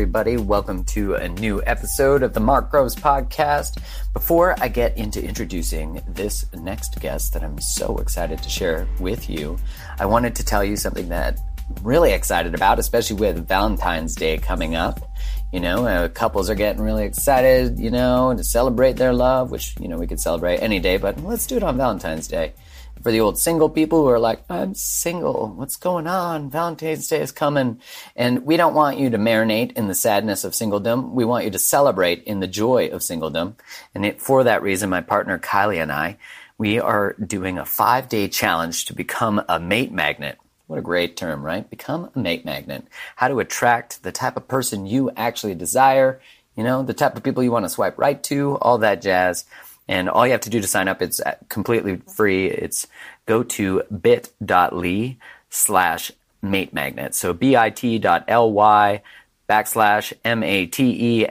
everybody. Welcome to a new episode of the Mark Groves podcast. Before I get into introducing this next guest that I'm so excited to share with you, I wanted to tell you something that I'm really excited about, especially with Valentine's Day coming up. You know, uh, couples are getting really excited, you know, to celebrate their love, which, you know, we could celebrate any day, but let's do it on Valentine's Day for the old single people who are like, I'm single. What's going on? Valentine's Day is coming. And we don't want you to marinate in the sadness of singledom. We want you to celebrate in the joy of singledom. And it, for that reason, my partner Kylie and I, we are doing a five day challenge to become a mate magnet. What a great term, right? Become a mate magnet. How to attract the type of person you actually desire, you know, the type of people you want to swipe right to, all that jazz. And all you have to do to sign up, it's uh, completely free. It's go to bit.ly slash mate magnet. So bit.ly backslash M-A-T-E-M-A-G-N-E-T.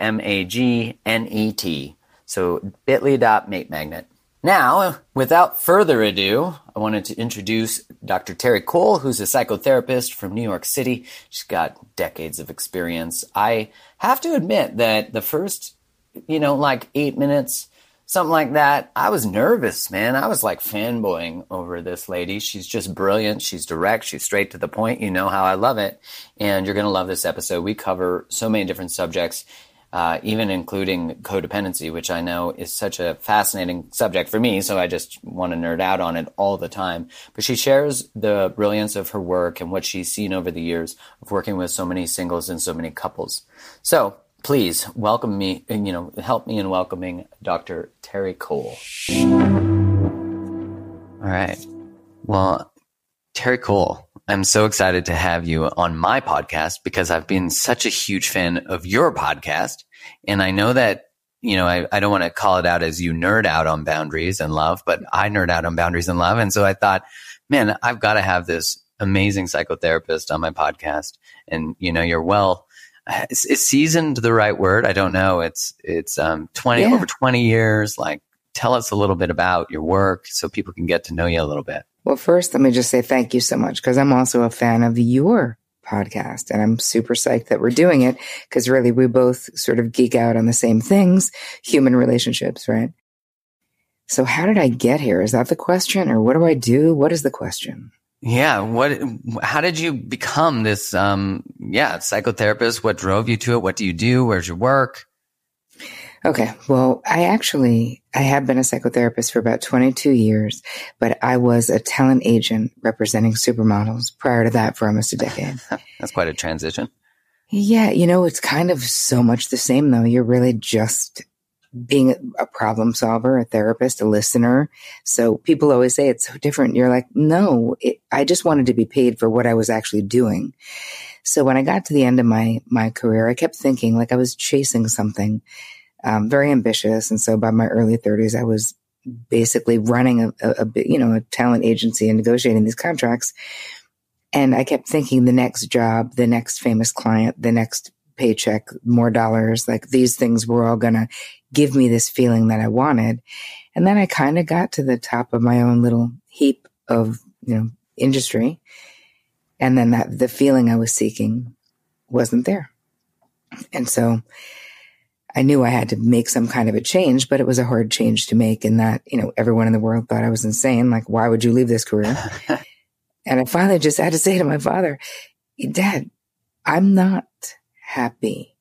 So bit.ly.mate magnet. Now, without further ado, I wanted to introduce Dr. Terri Cole, who's a psychotherapist from New York City. She's got decades of experience. I have to admit that the first, you know, like eight minutes something like that. I was nervous, man. I was like fanboying over this lady. She's just brilliant. She's direct. She's straight to the point. You know how I love it. And you're going to love this episode. We cover so many different subjects. Uh, even including codependency, which I know is such a fascinating subject for me. So I just want to nerd out on it all the time. But she shares the brilliance of her work and what she's seen over the years of working with so many singles and so many couples. So please welcome me, you know, help me in welcoming Dr. Terri Cole. All right. Well, Terri Cole, I'm so excited to have you on my podcast because I've been such a huge fan of your podcast. And I know that, you know, I, I don't want to call it out as you nerd out on boundaries and love, but I nerd out on boundaries and love. And so I thought, man, I've got to have this amazing psychotherapist on my podcast. And, you know, you're well is, is seasoned the right word? I don't know. It's it's um, twenty yeah. over twenty years. Like, tell us a little bit about your work so people can get to know you a little bit. Well, first, let me just say thank you so much because I'm also a fan of your podcast and I'm super psyched that we're doing it because really we both sort of geek out on the same things, human relationships, right? So how did I get here? Is that the question or what do I do? What is the question? Yeah. What, how did you become this, um, yeah, psychotherapist? What drove you to it? What do you do? Where's your work? Okay. Well, I actually, I have been a psychotherapist for about 22 years, but I was a talent agent representing supermodels prior to that for almost a decade. That's quite a transition. Yeah. You know, it's kind of so much the same though. You're really just being a problem solver, a therapist, a listener. So people always say it's so different. You're like, no, it, I just wanted to be paid for what I was actually doing. So when I got to the end of my, my career, I kept thinking like I was chasing something, um, very ambitious. And so by my early thirties, I was basically running a, a, a, you know, a talent agency and negotiating these contracts. And I kept thinking the next job, the next famous client, the next paycheck, more dollars, like these things were all going to give me this feeling that I wanted. And then I kind of got to the top of my own little heap of, you know, industry. And then that the feeling I was seeking wasn't there. And so I knew I had to make some kind of a change, but it was a hard change to make in that, you know, everyone in the world thought I was insane. Like, why would you leave this career? and I finally just had to say to my father, Dad, I'm not happy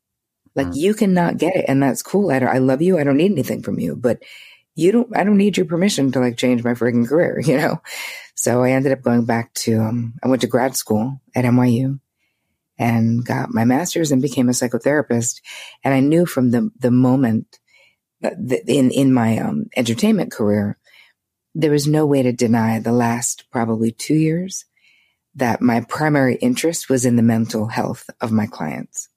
like mm. you cannot get it, and that's cool. I, I love you. I don't need anything from you, but you don't. I don't need your permission to like change my freaking career. You know. So I ended up going back to. Um, I went to grad school at NYU, and got my master's and became a psychotherapist. And I knew from the the moment that in in my um, entertainment career, there was no way to deny the last probably two years that my primary interest was in the mental health of my clients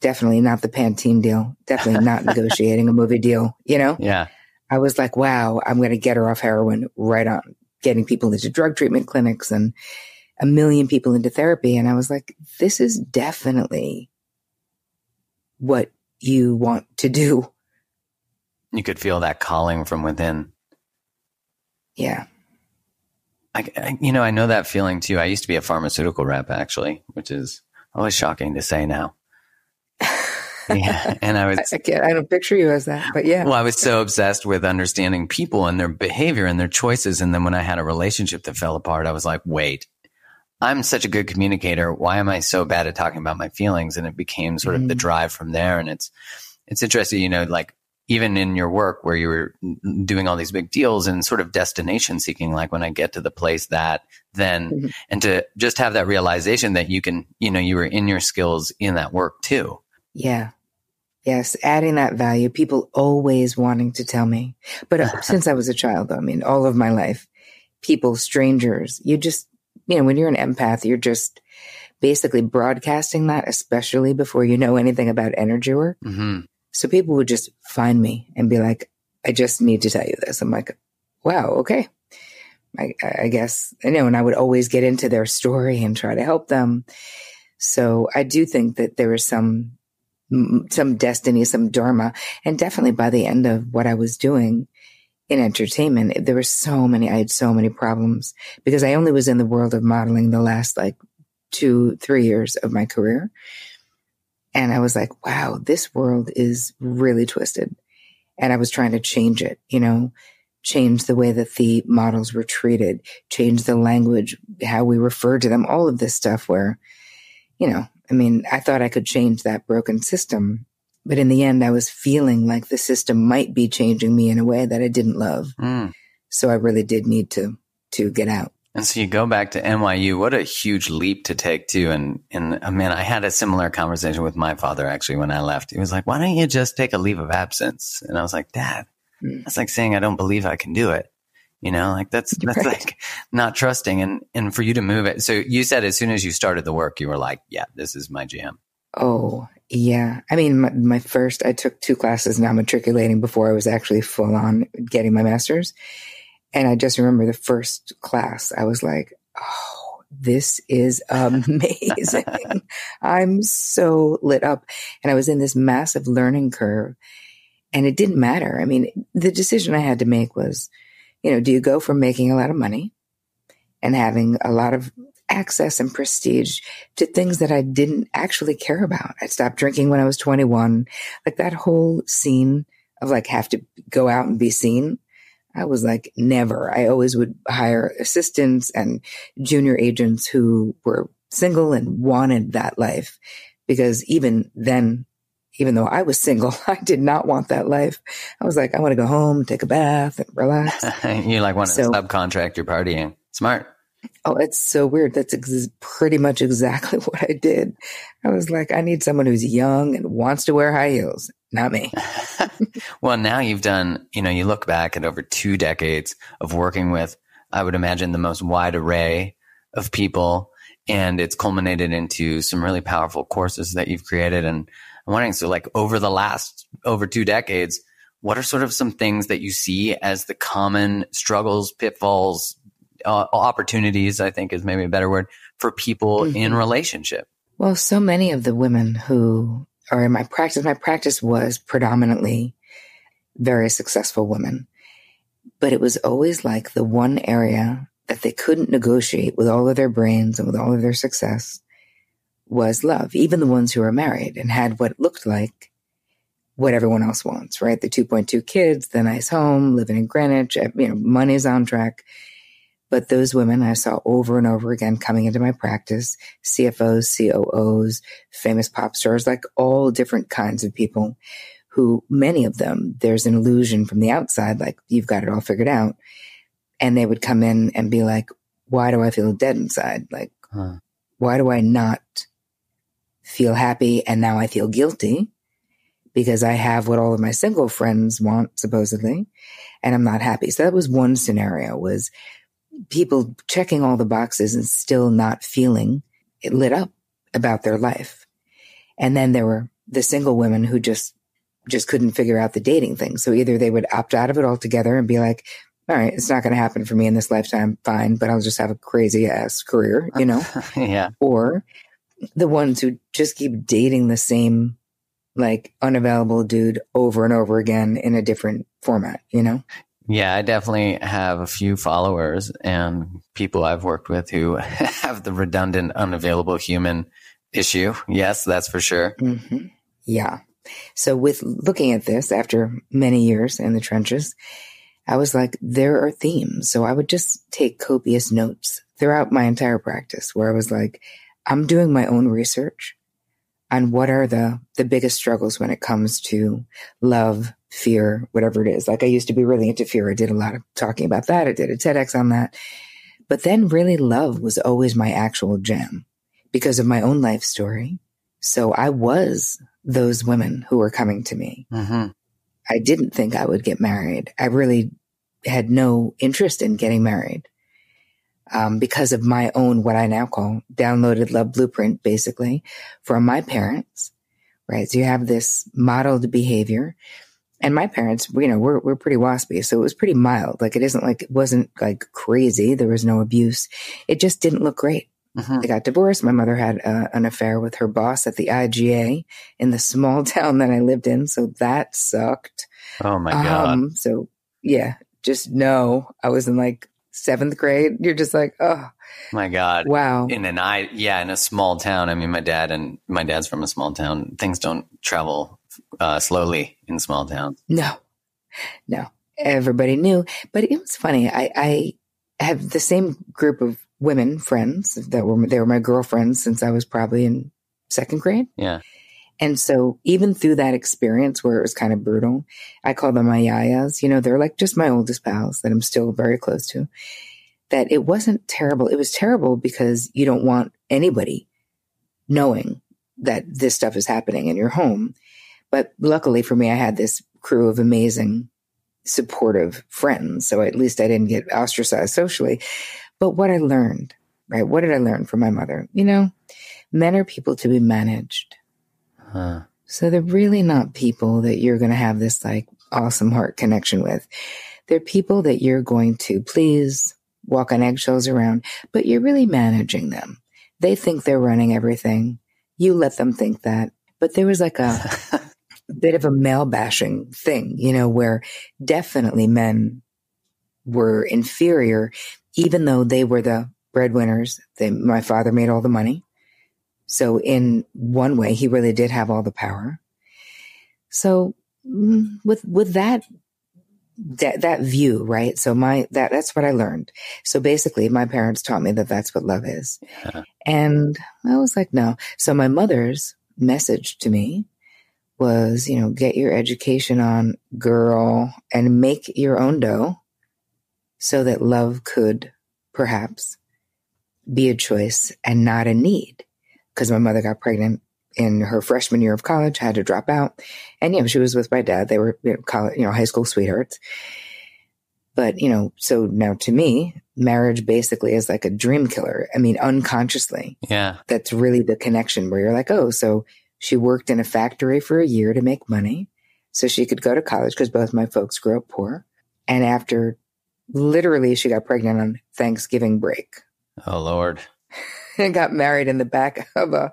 definitely not the Pantene deal. Definitely not negotiating a movie deal, you know? Yeah. I was like, wow, I'm going to get her off heroin right on getting people into drug treatment clinics and a million people into therapy. And I was like, this is definitely what you want to do. You could feel that calling from within. Yeah. I, I, you know, I know that feeling too. I used to be a pharmaceutical rep actually, which is always shocking to say now. yeah. And I was, I, I, can't, I don't picture you as that, but yeah. Well, I was so obsessed with understanding people and their behavior and their choices. And then when I had a relationship that fell apart, I was like, wait, I'm such a good communicator. Why am I so bad at talking about my feelings? And it became sort of mm. the drive from there. And it's, it's interesting, you know, like even in your work where you were doing all these big deals and sort of destination seeking, like when I get to the place that then, mm-hmm. and to just have that realization that you can, you know, you were in your skills in that work too. Yeah. Yes. Adding that value, people always wanting to tell me. But uh, since I was a child, I mean, all of my life, people, strangers, you just, you know, when you're an empath, you're just basically broadcasting that, especially before you know anything about energy work. Mm-hmm. So people would just find me and be like, I just need to tell you this. I'm like, wow, okay. I, I guess, you know, and I would always get into their story and try to help them. So I do think that there is some, some destiny, some dharma. And definitely by the end of what I was doing in entertainment, there were so many, I had so many problems because I only was in the world of modeling the last like two, three years of my career. And I was like, wow, this world is really twisted. And I was trying to change it, you know, change the way that the models were treated, change the language, how we refer to them, all of this stuff where, you know, I mean, I thought I could change that broken system. But in the end, I was feeling like the system might be changing me in a way that I didn't love. Mm. So I really did need to, to get out. And so you go back to NYU. What a huge leap to take too. And, and uh, man, I had a similar conversation with my father actually when I left. He was like, why don't you just take a leave of absence? And I was like, dad, hmm. that's like saying I don't believe I can do it. You know, like that's, that's right. like not trusting. And, and for you to move it. So you said as soon as you started the work, you were like, yeah, this is my jam. Oh, yeah. I mean, my, my first, I took two classes now matriculating before I was actually full on getting my master's. And I just remember the first class, I was like, oh, this is amazing. I'm so lit up. And I was in this massive learning curve and it didn't matter. I mean, the decision I had to make was, you know, do you go from making a lot of money and having a lot of access and prestige to things that I didn't actually care about? I stopped drinking when I was 21. Like that whole scene of like have to go out and be seen. I was like, never. I always would hire assistants and junior agents who were single and wanted that life. Because even then, even though I was single, I did not want that life. I was like, I want to go home, take a bath, and relax. you like want to so, subcontract your partying. Smart. Oh, it's so weird. That's ex- pretty much exactly what I did. I was like, I need someone who's young and wants to wear high heels, not me. well, now you've done, you know, you look back at over two decades of working with, I would imagine, the most wide array of people. And it's culminated into some really powerful courses that you've created. And I'm wondering, so like over the last, over two decades, what are sort of some things that you see as the common struggles, pitfalls, uh, opportunities, I think is maybe a better word for people mm-hmm. in relationship. Well, so many of the women who are in my practice, my practice was predominantly very successful women, but it was always like the one area that they couldn't negotiate with all of their brains and with all of their success was love. Even the ones who were married and had what looked like what everyone else wants, right? The 2.2 kids, the nice home, living in Greenwich, you know, money's on track. But those women I saw over and over again coming into my practice, CFOs, COOs, famous pop stars, like all different kinds of people who many of them, there's an illusion from the outside, like you've got it all figured out. And they would come in and be like, why do I feel dead inside? Like, huh. why do I not feel happy? And now I feel guilty because I have what all of my single friends want, supposedly, and I'm not happy. So that was one scenario was people checking all the boxes and still not feeling it lit up about their life. And then there were the single women who just just couldn't figure out the dating thing. So either they would opt out of it altogether and be like, all right, it's not going to happen for me in this lifetime. Fine, but I'll just have a crazy ass career, you know? yeah. Or the ones who just keep dating the same like unavailable dude over and over again in a different format, you know? Yeah, I definitely have a few followers and people I've worked with who have the redundant, unavailable human issue. Yes, that's for sure. Mm-hmm. Yeah. So with looking at this after many years in the trenches, I was like, there are themes. So I would just take copious notes throughout my entire practice where I was like, I'm doing my own research on what are the, the biggest struggles when it comes to love, fear, whatever it is. Like I used to be really into fear. I did a lot of talking about that. I did a TEDx on that. But then really love was always my actual jam because of my own life story. So I was those women who were coming to me. Mm-hmm. I didn't think I would get married. I really had no interest in getting married um, because of my own, what I now call downloaded love blueprint, basically from my parents, right? So you have this modeled behavior. And my parents, you know, we're, we're pretty waspy. So it was pretty mild. Like it isn't like, it wasn't like crazy. There was no abuse. It just didn't look great. Mm-hmm. They got divorced. My mother had uh, an affair with her boss at the IGA in the small town that I lived in. So that sucked. Oh my God. Um, so yeah, just know I was in like seventh grade. You're just like, oh my God. Wow. In an I, yeah, in a small town. I mean, my dad and my dad's from a small town. Things don't travel uh, slowly in small towns. No, no. Everybody knew, but it was funny. I, I have the same group of women friends that were they were my girlfriends since I was probably in second grade. Yeah. And so even through that experience where it was kind of brutal, I call them my yayas. You know, they're like just my oldest pals that I'm still very close to. That it wasn't terrible. It was terrible because you don't want anybody knowing that this stuff is happening in your home. But luckily for me, I had this crew of amazing, supportive friends. So at least I didn't get ostracized socially. But what I learned, right? What did I learn from my mother? You know, men are people to be managed. Huh. So they're really not people that you're going to have this like awesome heart connection with. They're people that you're going to please, walk on eggshells around, but you're really managing them. They think they're running everything. You let them think that. But there was like a bit of a male bashing thing, you know, where definitely men were inferior even though they were the breadwinners, they, my father made all the money. So in one way, he really did have all the power. So mm, with, with that, that, that view, right? So my, that, that's what I learned. So basically my parents taught me that that's what love is. Yeah. And I was like, no. So my mother's message to me was, you know, get your education on girl and make your own dough so that love could perhaps be a choice and not a need. Because my mother got pregnant in her freshman year of college, had to drop out. And, you know, she was with my dad. They were, you know, college, you know, high school sweethearts. But, you know, so now to me, marriage basically is like a dream killer. I mean, unconsciously. Yeah. That's really the connection where you're like, oh, so she worked in a factory for a year to make money so she could go to college because both my folks grew up poor. And after literally she got pregnant on Thanksgiving break. Oh Lord. And got married in the back of a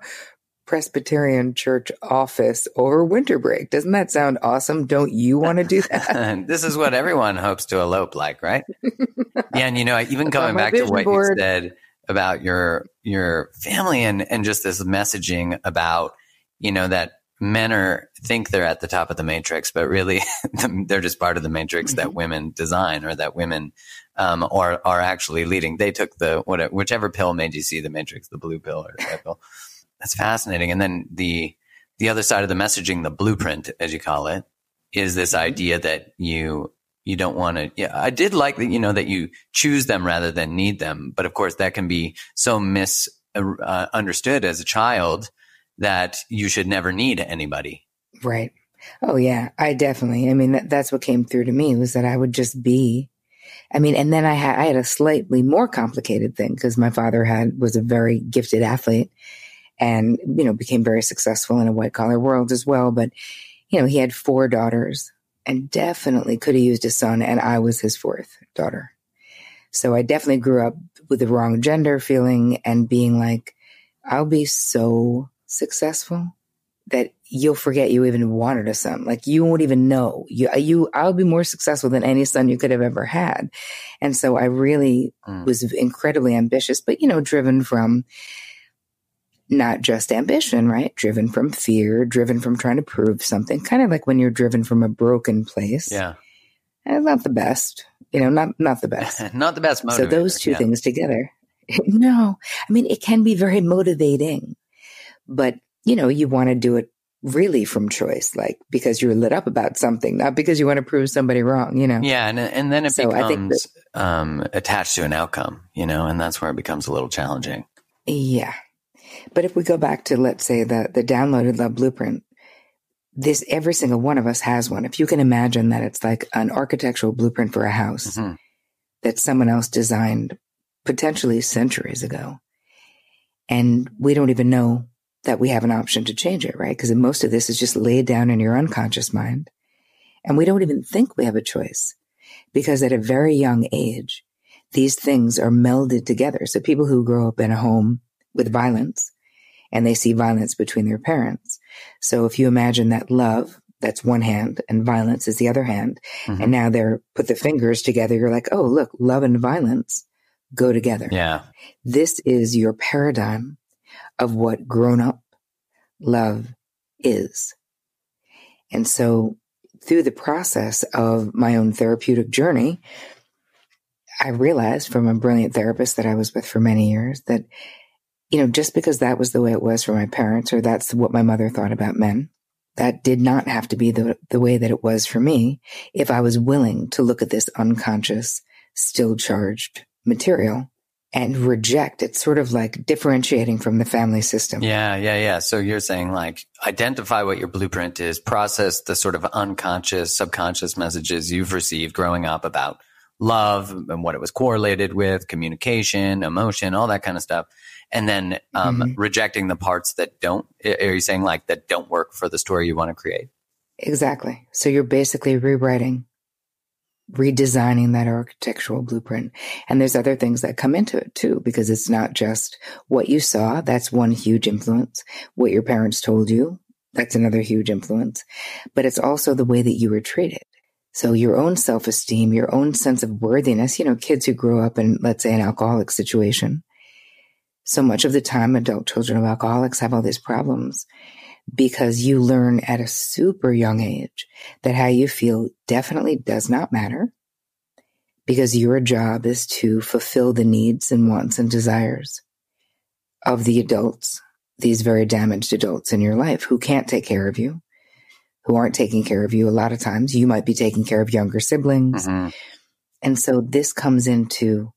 Presbyterian church office over winter break. Doesn't that sound awesome? Don't you want to do that? this is what everyone hopes to elope like, right? yeah, and you know, even coming back to what board. you said about your your family and and just this messaging about, you know, that men are think they're at the top of the matrix, but really they're just part of the matrix mm-hmm. that women design or that women um, are are actually leading. They took the whatever, whichever pill made you see the matrix, the blue pill or the red pill. That's fascinating. And then the the other side of the messaging, the blueprint, as you call it, is this mm-hmm. idea that you you don't want to. Yeah, I did like that. You know that you choose them rather than need them, but of course that can be so misunderstood uh, as a child that you should never need anybody. Right. Oh yeah, I definitely. I mean, that, that's what came through to me was that I would just be. I mean, and then I had I had a slightly more complicated thing because my father had was a very gifted athlete, and you know became very successful in a white collar world as well. But you know, he had four daughters, and definitely could have used a son, and I was his fourth daughter. So I definitely grew up with the wrong gender feeling and being like, I'll be so successful that you'll forget you even wanted a son. Like you won't even know. You, you, I'll be more successful than any son you could have ever had. And so I really mm. was incredibly ambitious, but you know, driven from not just ambition, right? Driven from fear, driven from trying to prove something, kind of like when you're driven from a broken place. Yeah. And not the best, you know, not, not the best. not the best motivator. So those two yeah. things together. no, I mean, it can be very motivating, but you know, you want to do it really from choice, like because you're lit up about something, not because you want to prove somebody wrong, you know? Yeah. And, and then it So becomes um, attached to an outcome, you know, and that's where it becomes a little challenging. Yeah. But if we go back to, let's say, the, the downloaded love blueprint, this, every single one of us has one. If you can imagine that it's like an architectural blueprint for a house Mhm. that someone else designed potentially centuries ago. And we don't even know that we have an option to change it, right? Because most of this is just laid down in your unconscious mind. And we don't even think we have a choice because at a very young age, these things are melded together. So people who grow up in a home with violence and they see violence between their parents. So if you imagine that love, that's one hand and violence is the other hand. Mhm. And now they're put the fingers together. You're like, oh, look, love and violence go together. Yeah. This is your paradigm of what grown up love is. And so through the process of my own therapeutic journey, I realized from a brilliant therapist that I was with for many years that, you know, just because that was the way it was for my parents or that's what my mother thought about men, that did not have to be the, the way that it was for me if I was willing to look at this unconscious, still charged material and reject. It's sort of like differentiating from the family system. Yeah, yeah, yeah. So you're saying like identify what your blueprint is, process the sort of unconscious, subconscious messages you've received growing up about love and what it was correlated with, communication, emotion, all that kind of stuff. And then um, Mhm. rejecting the parts that don't, are you saying like that don't work for the story you want to create? Exactly. So you're basically rewriting, redesigning that architectural blueprint. And there's other things that come into it too, because it's not just what you saw. That's one huge influence. What your parents told you. That's another huge influence. But it's also the way that you were treated. So your own self-esteem, your own sense of worthiness, you know, kids who grow up in, let's say, an alcoholic situation. So much of the time, adult children of alcoholics have all these problems because you learn at a super young age that how you feel definitely does not matter because your job is to fulfill the needs and wants and desires of the adults, these very damaged adults in your life who can't take care of you, who aren't taking care of you. A lot of times you might be taking care of younger siblings. Mhm. And so this comes into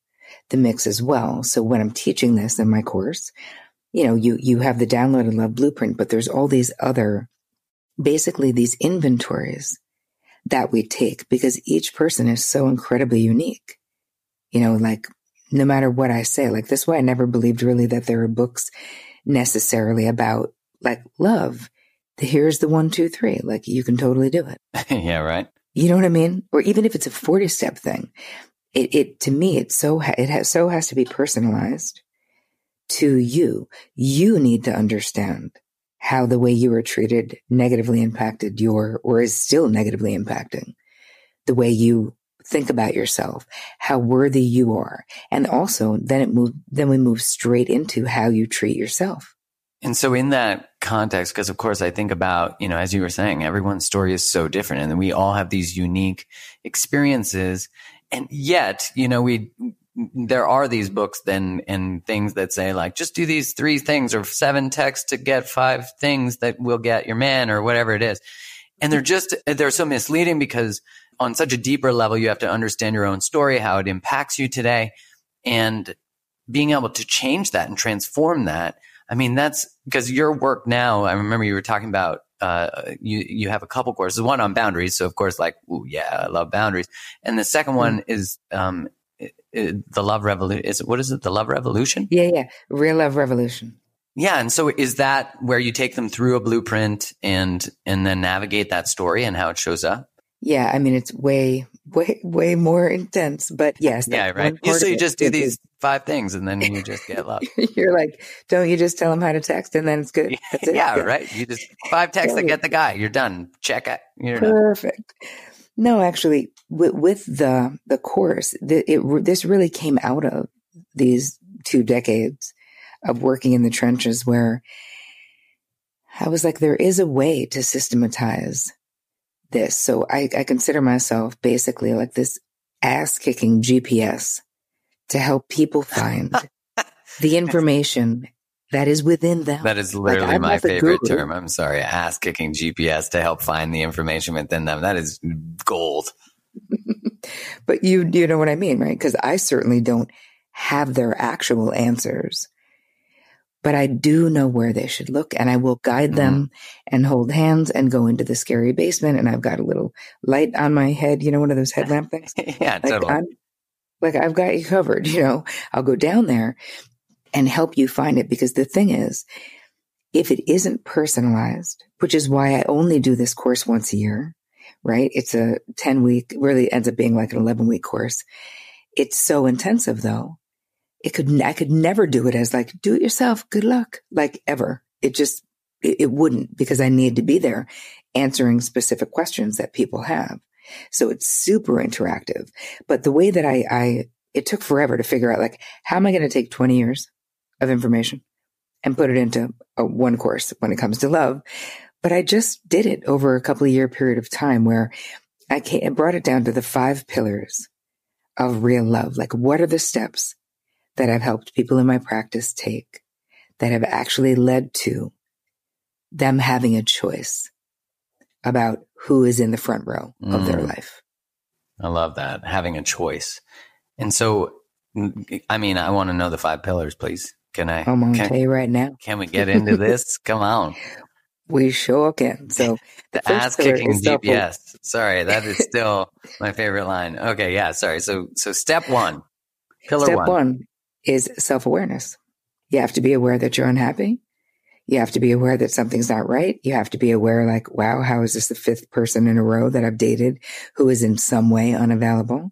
the mix as well. So when I'm teaching this in my course, you know, you, you have the download and love blueprint, but there's all these other, basically these inventories that we take because each person is so incredibly unique. You know, like no matter what I say, like this way, I never believed really that there are books necessarily about like love. Here's the one, two, three. Like you can totally do it. yeah, right. You know what I mean? Or even if it's a 40 step thing, it, it, to me, it's so, ha- it has, so has to be personalized to you. You need to understand how the way you were treated negatively impacted your, or is still negatively impacting the way you think about yourself, how worthy you are. And also then it move, then we move straight into how you treat yourself. And so in that context, because of course I think about, you know, as you were saying, everyone's story is so different and we all have these unique experiences. And yet, you know, we, there are these books then and things that say like, just do these three things or seven texts to get five things that will get your man or whatever it is. And they're just, they're so misleading because on such a deeper level, you have to understand your own story, how it impacts you today and being able to change that and transform that. I mean, that's because your work now, I remember you were talking about, uh, you, you have a couple courses, one on boundaries. So of course, like, ooh, yeah, I love boundaries. And the second one is, um, Uh, the love revolution. Is it, what is it? The love revolution? Yeah. Yeah. Real love revolution. Yeah. And so is that where you take them through a blueprint and, and then navigate that story and how it shows up? Yeah. I mean, it's way, way, way more intense, but yes. Yeah. Right. So you just do these is- five things and then you just get love. You're like, don't you just tell them how to text and then it's good. That's it. yeah, right. You just five texts that get the guy. You're done. Check it. You're done. No, actually, with, with the the course, the, it this really came out of these two decades of working in the trenches where I was like, there is a way to systematize this. So I, I consider myself basically like this ass kicking GPS to help people find the information that is within them. That is literally like, my favorite term. I'm sorry. Ass kicking GPS to help find the information within them. That is gold. but you, you know what I mean, right? Because I certainly don't have their actual answers but I do know where they should look and I will guide mm-hmm. them and hold hands and go into the scary basement. And I've got a little light on my head, you know, one of those headlamp things. yeah, like totally. I'm, like I've got you covered, you know, I'll go down there and help you find it because the thing is, if it isn't personalized, which is why I only do this course once a year, right? It's a 10 week, really ends up being like an 11 week course. It's so intensive though it could, I could never do it as like, do it yourself. Good luck. Like ever. It just, it, it wouldn't because I need to be there answering specific questions that people have. So it's super interactive. But the way that I, I, it took forever to figure out like, how am I going to take 20 years of information and put it into a one course when it comes to love? But I just did it over a couple of year period of time where I, came, I brought it down to the five pillars of real love. Like, what are the steps that I've helped people in my practice take that have actually led to them having a choice about who is in the front row mm. of their mm. life. I love that. Having a choice. And so, I mean, I want to know the five pillars, please. Can I? I'm going to tell you right now. Can we get into this? Come on. We sure can. So the, the ass kicking deep. Yes. Sorry, that is still my favorite line. Okay, yeah, sorry. So so step one, pillar step one. one is self awareness. You have to be aware that you're unhappy. You have to be aware that something's not right. You have to be aware, like, wow, how is this the fifth person in a row that I've dated who is in some way unavailable?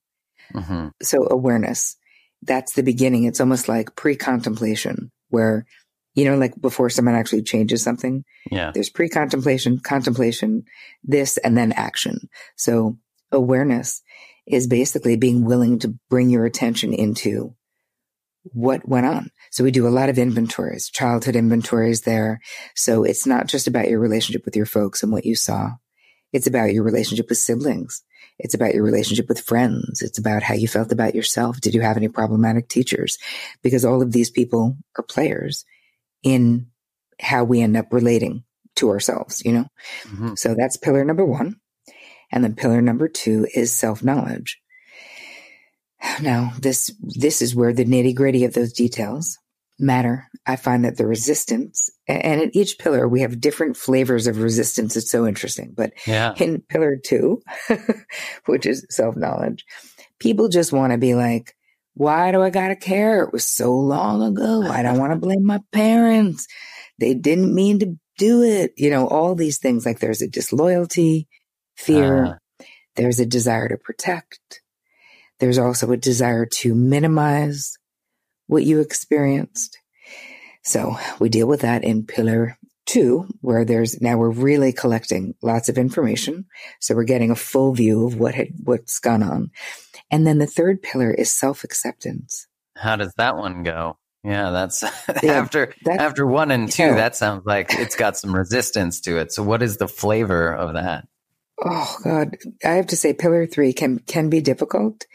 Mm-hmm. So awareness, that's the beginning. It's almost like pre contemplation where, you know, like before someone actually changes something. Yeah. There's pre contemplation, contemplation, this, and then action. So awareness is basically being willing to bring your attention into what went on. So we do a lot of inventories, childhood inventories there. So it's not just about your relationship with your folks and what you saw. It's about your relationship with siblings. It's about your relationship with friends. It's about how you felt about yourself. Did you have any problematic teachers? Because all of these people are players in how we end up relating to ourselves, you know? Mm-hmm. So that's pillar number one. And then pillar number two is self knowledge. Now, this, this is where the nitty gritty of those details matter. I find that the resistance and in each pillar, we have different flavors of resistance. It's so interesting. But yeah. in pillar two, which is self knowledge, people just want to be like, why do I gotta care? It was so long ago. I don't want to blame my parents. They didn't mean to do it. You know, all these things like there's a disloyalty, fear, uh. there's a desire to protect, there's also a desire to minimize what you experienced. So we deal with that in pillar two, where there's now we're really collecting lots of information. So we're getting a full view of what had, what's gone on. And then the third pillar is self acceptance. How does that one go? Yeah, that's yeah, after that's, after one and two. Yeah. That sounds like it's got some resistance to it. So, what is the flavor of that? oh God, I have to say pillar three can, can be difficult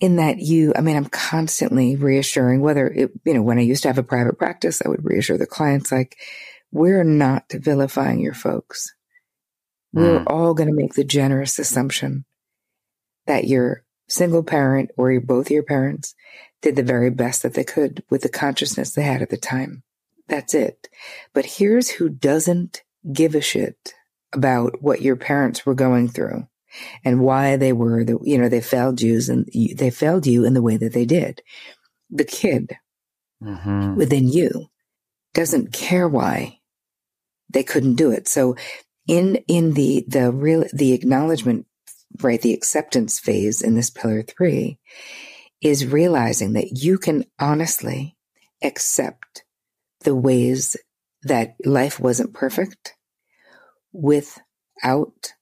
in that you, I mean, I'm constantly reassuring whether it, you know, when I used to have a private practice, I would reassure the clients like, we're not vilifying your folks. We're mm. all going to make the generous assumption that your single parent or your, both your parents did the very best that they could with the consciousness they had at the time. That's it. But here's who doesn't give a shit about what your parents were going through and why they were the, you know, they failed you and they failed you in the way that they did. The kid mm-hmm. within you doesn't care why they couldn't do it. So in, in the, the real, the acknowledgement, right, the acceptance phase in this pillar three is realizing that you can honestly accept the ways that life wasn't perfect without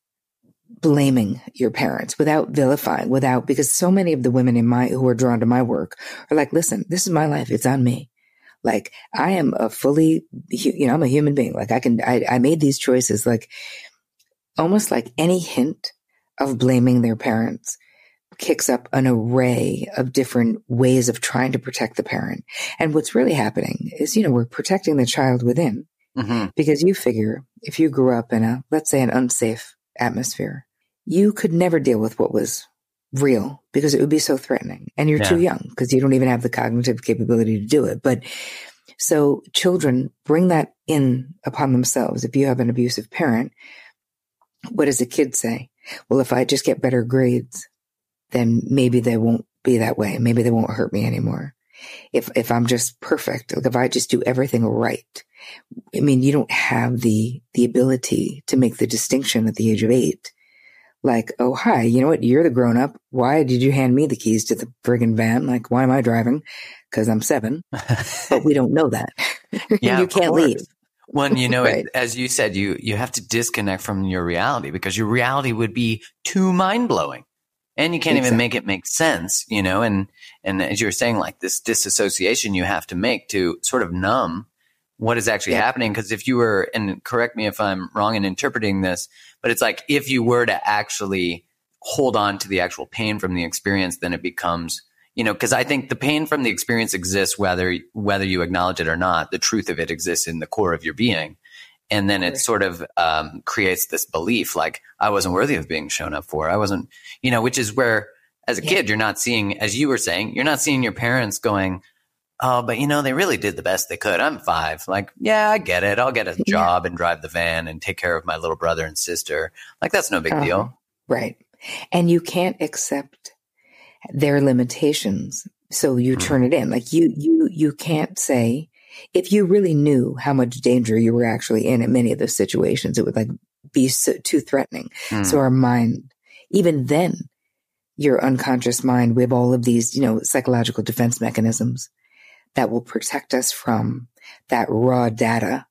blaming your parents, without vilifying, without, because so many of the women in my, who are drawn to my work are like, listen, this is my life. It's on me. Like I am a fully, you know, I'm a human being. Like I can, I, I made these choices, like almost like any hint of blaming their parents kicks up an array of different ways of trying to protect the parent. And what's really happening is, you know, we're protecting the child within mm-hmm. because you figure if you grew up in a, let's say an unsafe atmosphere, you could never deal with what was real because it would be so threatening and you're yeah. too young because you don't even have the cognitive capability to do it. But so children bring that in upon themselves. If you have an abusive parent, what does a kid say? Well, if I just get better grades, then maybe they won't be that way. Maybe they won't hurt me anymore. If, if I'm just perfect, like if I just do everything right, I mean, you don't have the, the ability to make the distinction at the age of eight like, oh, hi, you know what? You're the grown up. Why did you hand me the keys to the friggin' van? Like, why am I driving? Because I'm seven. but we don't know that. yeah, you can't leave. When you know, right. as you said, you, you have to disconnect from your reality because your reality would be too mind blowing and you can't exactly. even make it make sense, you know, and, and as you were saying, like this disassociation you have to make to sort of numb what is actually yeah. happening. Cause if you were, and correct me if I'm wrong in interpreting this, but it's like if you were to actually hold on to the actual pain from the experience, then it becomes, you know, because I think the pain from the experience exists whether whether you acknowledge it or not. The truth of it exists in the core of your being, and then it sort of um, creates this belief like I wasn't worthy of being shown up for. I wasn't, you know, which is where as a yeah. kid you're not seeing, as you were saying, you're not seeing your parents going, oh, but you know, they really did the best they could. I'm five. Like, yeah, I get it. I'll get a job yeah. and drive the van and take care of my little brother and sister. Like, that's no big uh-huh. deal. Right. And you can't accept their limitations. So you mm-hmm. turn it in. Like you, you, you can't say, if you really knew how much danger you were actually in in many of those situations, it would like be so, too threatening. Mm. So our mind, even then, your unconscious mind, we have all of these, you know, psychological defense mechanisms that will protect us from that raw data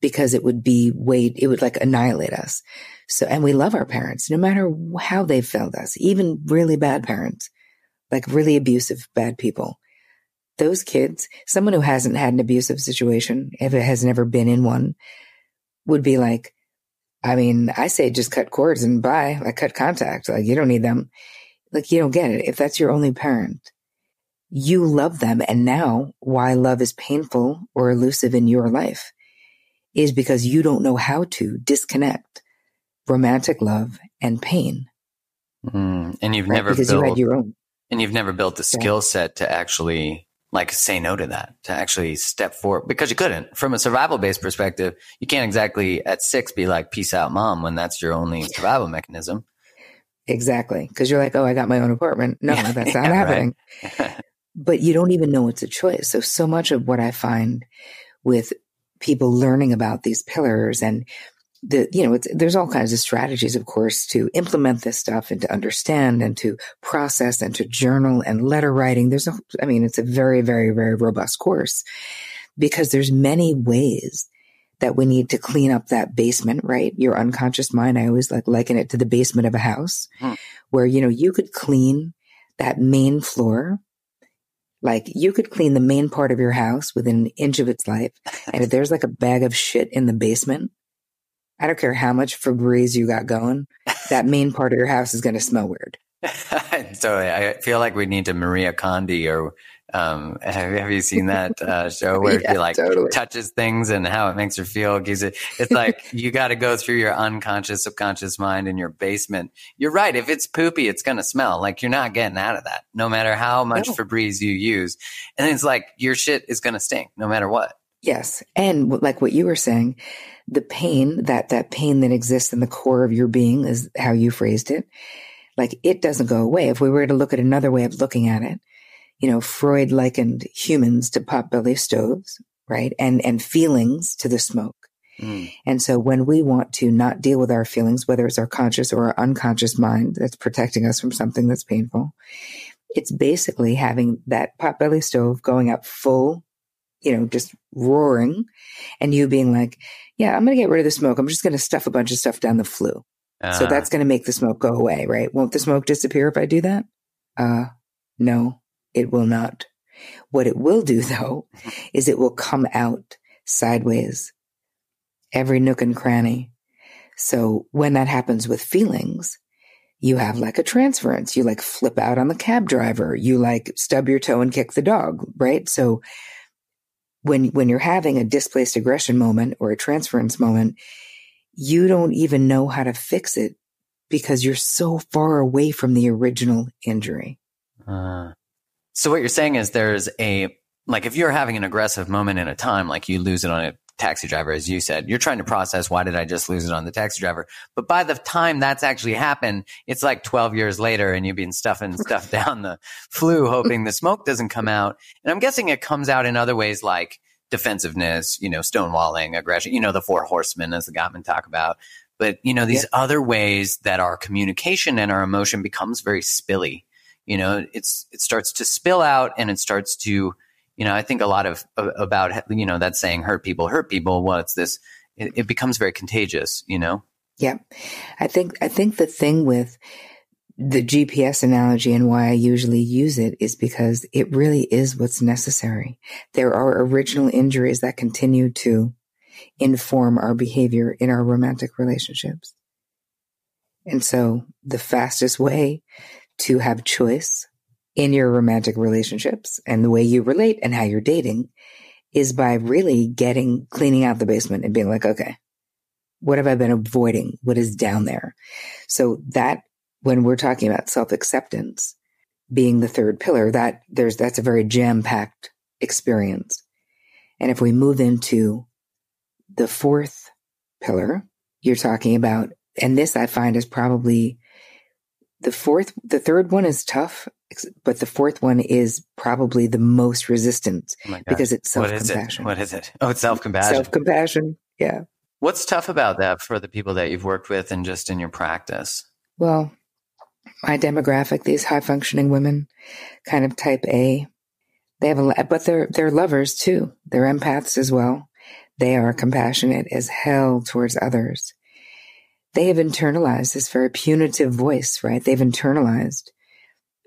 because it would be way, it would like annihilate us. So, and we love our parents no matter how they've failed us, even really bad parents, like really abusive, bad people. Those kids, someone who hasn't had an abusive situation, if it has never been in one, would be like, I mean, I say just cut cords and bye, like cut contact. Like you don't need them. Like you don't get it. If that's your only parent, you love them. And now why love is painful or elusive in your life is because you don't know how to disconnect romantic love and pain. Mm, and you've right? never because built, you had your own. And you've never built the skill set to actually like say no to that, to actually step forward because you couldn't. From a survival based perspective, you can't exactly at six be like, peace out, mom, when that's your only survival mechanism. Exactly. Because you're like, oh, I got my own apartment. No, yeah, that's not yeah, happening. but you don't even know it's a choice. So, so much of what I find with people learning about these pillars and the, you know, it's there's all kinds of strategies, of course, to implement this stuff and to understand and to process and to journal and letter writing. There's a, I mean, it's a very, very, very robust course because there's many ways that we need to clean up that basement, right? Your unconscious mind. I always like liken it to the basement of a house hmm. where, you know, you could clean that main floor like you could clean the main part of your house within an inch of its life. And if there's like a bag of shit in the basement, I don't care how much Febreze you got going, that main part of your house is going to smell weird. so I feel like we need to Maria Kondo or um, have, have, you seen that uh, show where yeah, he like totally. touches things and how it makes her feel? Gives it. It's like you got to go through your unconscious, subconscious mind in your basement. You're right. If it's poopy, it's gonna smell. Like you're not getting out of that, no matter how much no. Febreze you use. And it's like your shit is gonna stink, no matter what. Yes, and like what you were saying, the pain that that pain that exists in the core of your being is how you phrased it. Like it doesn't go away. If we were to look at another way of looking at it you know, Freud likened humans to potbelly stoves, right? And, and feelings to the smoke. Mm. And so when we want to not deal with our feelings, whether it's our conscious or our unconscious mind that's protecting us from something that's painful, it's basically having that potbelly stove going up full, you know, just roaring and you being like, yeah, I'm going to get rid of the smoke. I'm just going to stuff a bunch of stuff down the flue. Uh, so that's going to make the smoke go away, right? Won't the smoke disappear if I do that? Uh, no it will not. What it will do though is it will come out sideways, every nook and cranny. So when that happens with feelings, you have like a transference. You like flip out on the cab driver. You like stub your toe and kick the dog, right? So when, when you're having a displaced aggression moment or a transference moment, you don't even know how to fix it because you're so far away from the original injury. Uh, so what you're saying is there's a like if you're having an aggressive moment in a time, like you lose it on a taxi driver, as you said, you're trying to process why did I just lose it on the taxi driver? But by the time that's actually happened, it's like 12 years later and you've been stuffing stuff down the flue, hoping the smoke doesn't come out. And I'm guessing it comes out in other ways like defensiveness, you know, stonewalling, aggression, you know, the four horsemen as the Gottman talk about. But, you know, these yeah. other ways that our communication and our emotion becomes very spilly. You know, it's, it starts to spill out and it starts to, you know, I think a lot of about you know that saying "hurt people hurt people." Well, it's this. It, it becomes very contagious. You know. Yeah, I think I think the thing with the GPS analogy and why I usually use it is because it really is what's necessary. There are original injuries that continue to inform our behavior in our romantic relationships. And so the fastest way to have choice in your romantic relationships and the way you relate and how you're dating is by really getting, cleaning out the basement and being like, okay, what have I been avoiding? What is down there? So that when we're talking about self acceptance being the third pillar, that there's, that's a very jam packed experience. And if we move into the fourth pillar, you're talking about, and this I find is probably the fourth, the third one is tough, but the fourth one is probably the most resistant oh because it's self compassion. What is it? Oh, it's self compassion. Self compassion. Yeah. What's tough about that for the people that you've worked with and just in your practice? Well, my demographic, these high functioning women, kind of type A, they have a, but they're, they're lovers too. They're empaths as well. They are compassionate as hell towards others they have internalized this very punitive voice, right? They've internalized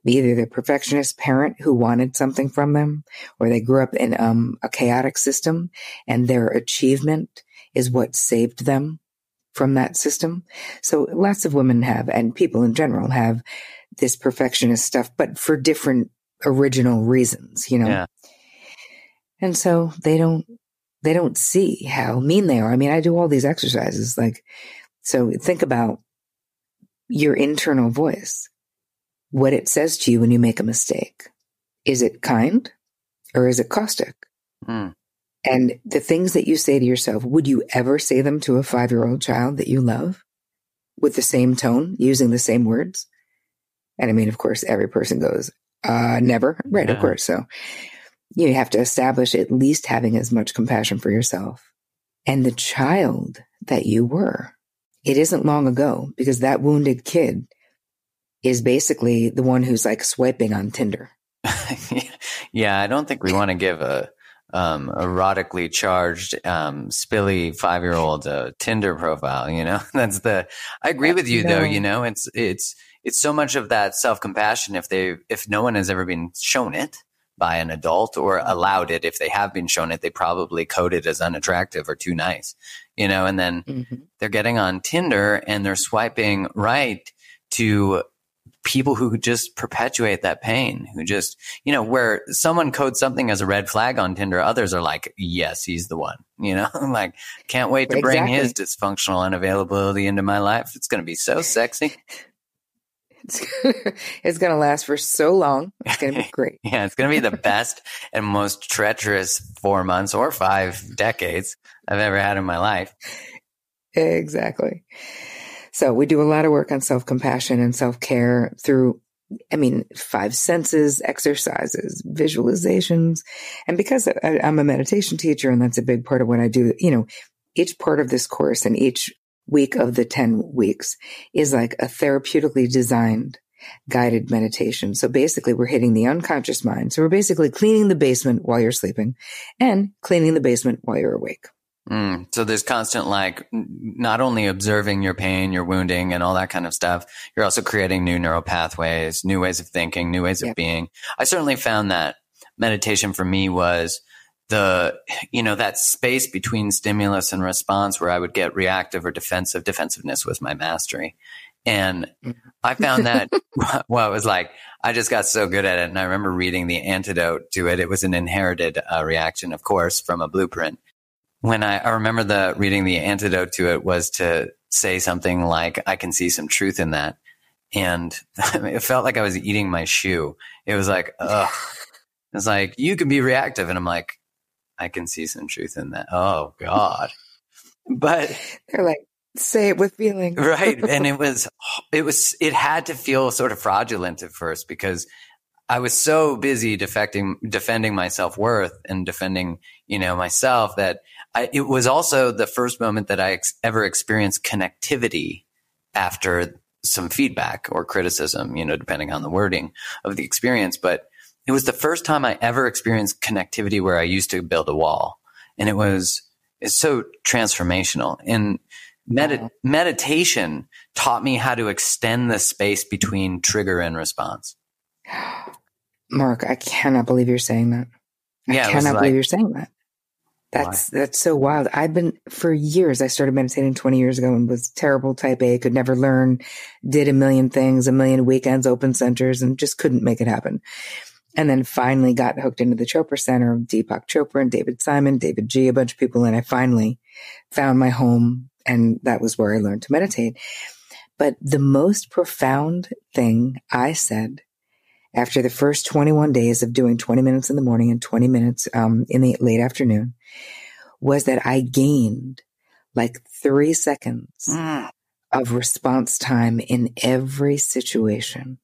either the perfectionist parent who wanted something from them, or they grew up in um, a chaotic system and their achievement is what saved them from that system. So lots of women have, and people in general have this perfectionist stuff, but for different original reasons, you know? Yeah. And so they don't, they don't see how mean they are. I mean, I do all these exercises like so think about your internal voice, what it says to you when you make a mistake. Is it kind or is it caustic? Mm. And the things that you say to yourself, would you ever say them to a five year old child that you love with the same tone, using the same words? And I mean, of course, every person goes, uh, never. Right. Yeah. Of course. So you have to establish at least having as much compassion for yourself and the child that you were it isn't long ago because that wounded kid is basically the one who's like swiping on Tinder. yeah, I don't think we want to give a um, erotically charged, um, spilly five year old uh, Tinder profile. You know, that's the. I agree with you no. though. You know, it's it's it's so much of that self compassion. If they if no one has ever been shown it, by an adult or allowed it. If they have been shown it, they probably code it as unattractive or too nice, you know, and then mm-hmm. they're getting on Tinder and they're swiping right to people who just perpetuate that pain, who just, you know, where someone codes something as a red flag on Tinder, others are like, yes, he's the one, you know, like, can't wait to exactly. bring his dysfunctional unavailability into my life. It's going to be so sexy. It's, it's going to last for so long. It's going to be great. yeah, it's going to be the best and most treacherous four months or five decades I've ever had in my life. Exactly. So we do a lot of work on self compassion and self care through, I mean, five senses, exercises, visualizations. And because I, I'm a meditation teacher and that's a big part of what I do, you know, each part of this course and each week of the 10 weeks is like a therapeutically designed guided meditation. So basically we're hitting the unconscious mind. So we're basically cleaning the basement while you're sleeping and cleaning the basement while you're awake. Mm, so there's constant like not only observing your pain, your wounding and all that kind of stuff, you're also creating new neural pathways, new ways of thinking, new ways of being. I certainly found that meditation for me was the, you know, that space between stimulus and response where I would get reactive or defensive. Defensiveness was my mastery. And I found that, well, it was like, I just got so good at it. And I remember reading the antidote to it. It was an inherited uh, reaction, of course, from a blueprint. When I, I remember the reading the antidote to it was to say something like, I can see some truth in that. And it felt like I was eating my shoe. It was like, ugh. It's like, you can be reactive. And I'm like, I can see some truth in that. Oh God. But they're like, say it with feeling. right. And it was, it was, it had to feel sort of fraudulent at first because I was so busy defecting, defending my self worth and defending, you know, myself that I, it was also the first moment that I ex- ever experienced connectivity after some feedback or criticism, you know, depending on the wording of the experience. But it was the first time I ever experienced connectivity where I used to build a wall. And it was, it's so transformational. And Medi- meditation taught me how to extend the space between trigger and response. Mark, I cannot believe you're saying that. I Yeah, cannot like- believe you're saying that. That's that's so wild. I've been for years. I started meditating 20 years ago and was terrible type A, could never learn, did a million things, a million weekends, open centers, and just couldn't make it happen. And then finally got hooked into the Chopra Center of Deepak Chopra and David Simon, davidji, a bunch of people, and I finally found my home, and that was where I learned to meditate. But the most profound thing I said after the first 21 days of doing 20 minutes in the morning and 20 minutes um, in the late afternoon was that I gained like three seconds Mm. of response time in every situation.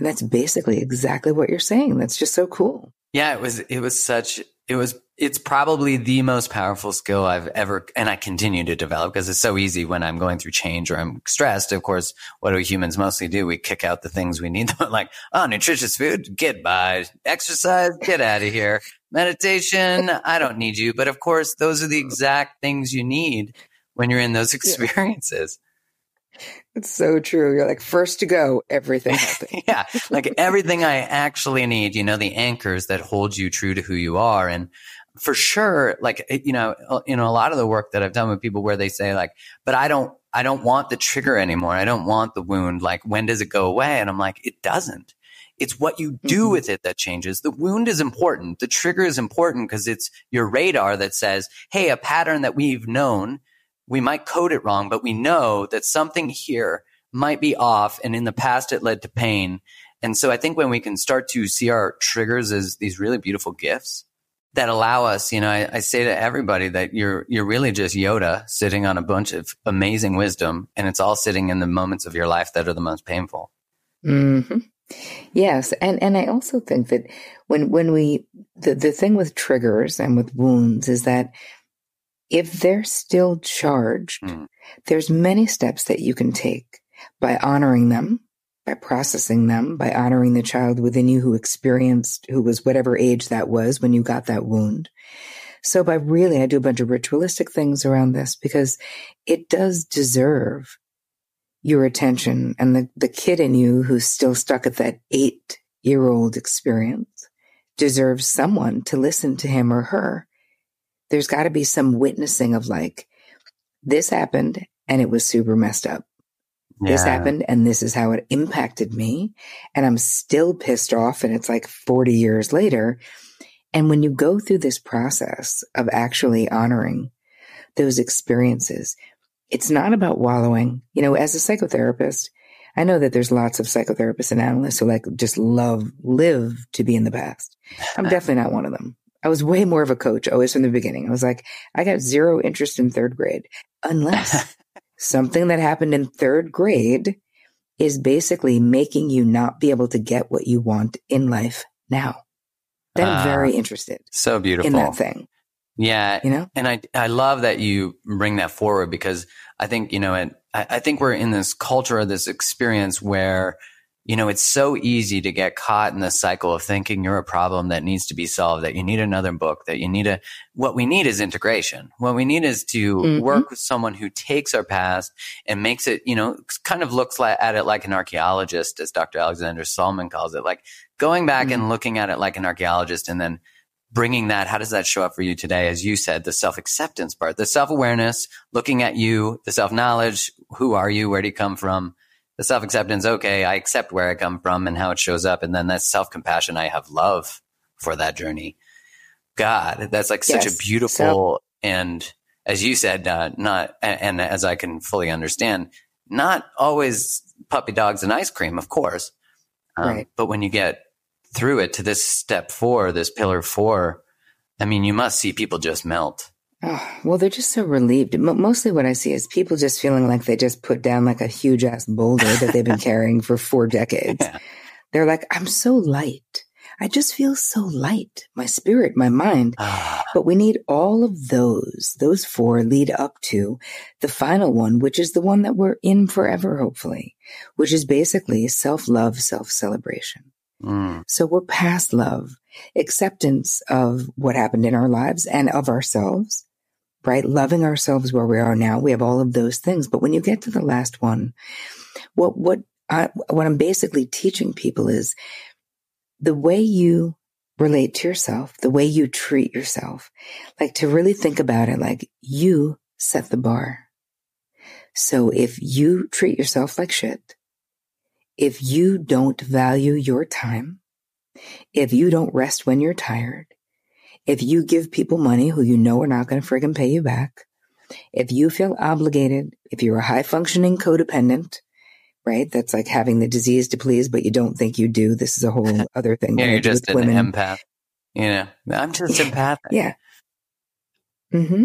And that's basically exactly what you're saying. That's just so cool. Yeah, it was, it was such, it was, it's probably the most powerful skill I've ever, and I continue to develop because it's so easy when I'm going through change or I'm stressed. Of course, what do humans mostly do? We kick out the things we need. like, oh, nutritious food, get by. Exercise, get out of here. Meditation, I don't need you. But of course, those are the exact things you need when you're in those experiences. It's so true. You're like first to go, everything happens. yeah, like everything I actually need, you know, the anchors that hold you true to who you are. And for sure, like, you know, uh, you know, a lot of the work that I've done with people where they say like, but I don't, I don't want the trigger anymore. I don't want the wound. Like, when does it go away? And I'm like, it doesn't. It's what you do Mhm. with it that changes. The wound is important. The trigger is important because it's your radar that says, Hey, a pattern that we've known, we might code it wrong, but we know that something here might be off. And in the past, it led to pain. And so I think when we can start to see our triggers as these really beautiful gifts that allow us, you know, I, I say to everybody that you're, you're really just Yoda sitting on a bunch of amazing wisdom and it's all sitting in the moments of your life that are the most painful. hmm Yes, and and I also think that when when we the the thing with triggers and with wounds is that if they're still charged, Mm. there's many steps that you can take by honoring them, by processing them, by honoring the child within you who experienced who was whatever age that was when you got that wound. So by really I do a bunch of ritualistic things around this because it does deserve your attention and the, the kid in you who's still stuck at that eight year old experience deserves someone to listen to him or her. There's got to be some witnessing of like, this happened and it was super messed up. This happened and this is how it impacted me. And I'm still pissed off and it's like 40 years later. And when you go through this process of actually honoring those experiences, it's not about wallowing. You know, as a psychotherapist, I know that there's lots of psychotherapists and analysts who like just love, live to be in the past. I'm definitely not one of them. I was way more of a coach always from the beginning. I was like, I got zero interest in third grade unless something that happened in third grade is basically making you not be able to get what you want in life now. Then I'm Ah, very interested So beautiful. in that thing, Yeah. you know? And I, I love that you bring that forward because I think, you know, it, I, I think we're in this culture of this experience where you know, it's so easy to get caught in the cycle of thinking you're a problem that needs to be solved, that you need another book, that you need a, what we need is integration. What we need is to mm-hmm. work with someone who takes our past and makes it, you know, kind of looks like, at it like an archaeologist, as Dr. Alexandra Solomon calls it, like going back mm-hmm. and looking at it like an archaeologist and then bringing that, how does that show up for you today? As you said, the self acceptance part, the self awareness, looking at you, the self knowledge. Who are you? Where do you come from? The self acceptance, okay, I accept where I come from and how it shows up. And then that self compassion, I have love for that journey. God, that's like yes. such a beautiful so- and as you said, uh, not, and, as I can fully understand, not always puppy dogs and ice cream, of course. Um, right. But when you get through it to this step four, this pillar four, I mean, you must see people just melt. Oh, well, they're just so relieved. Mostly what I see is people just feeling like they just put down like a huge ass boulder that they've been carrying for four decades. Yeah. They're like, I'm so light. I just feel so light. My spirit, my mind. But we need all of those. Those four lead up to the final one, which is the one that we're in forever, hopefully, which is basically self love, self celebration. Mm. So we're past love, acceptance of what happened in our lives and of ourselves right? Loving ourselves where we are now. We have all of those things. But when you get to the last one, what, what I, what I'm basically teaching people is the way you relate to yourself, the way you treat yourself, like to really think about it like you set the bar. So if you treat yourself like shit, if you don't value your time, if you don't rest when you're tired, if you give people money who you know are not going to friggin' pay you back, if you feel obligated, if you're a high functioning codependent, right? That's like having the disease to please, but you don't think you do. This is a whole other thing. yeah, you're just an women. empath. You know, I'm just empathic. yeah. Hmm.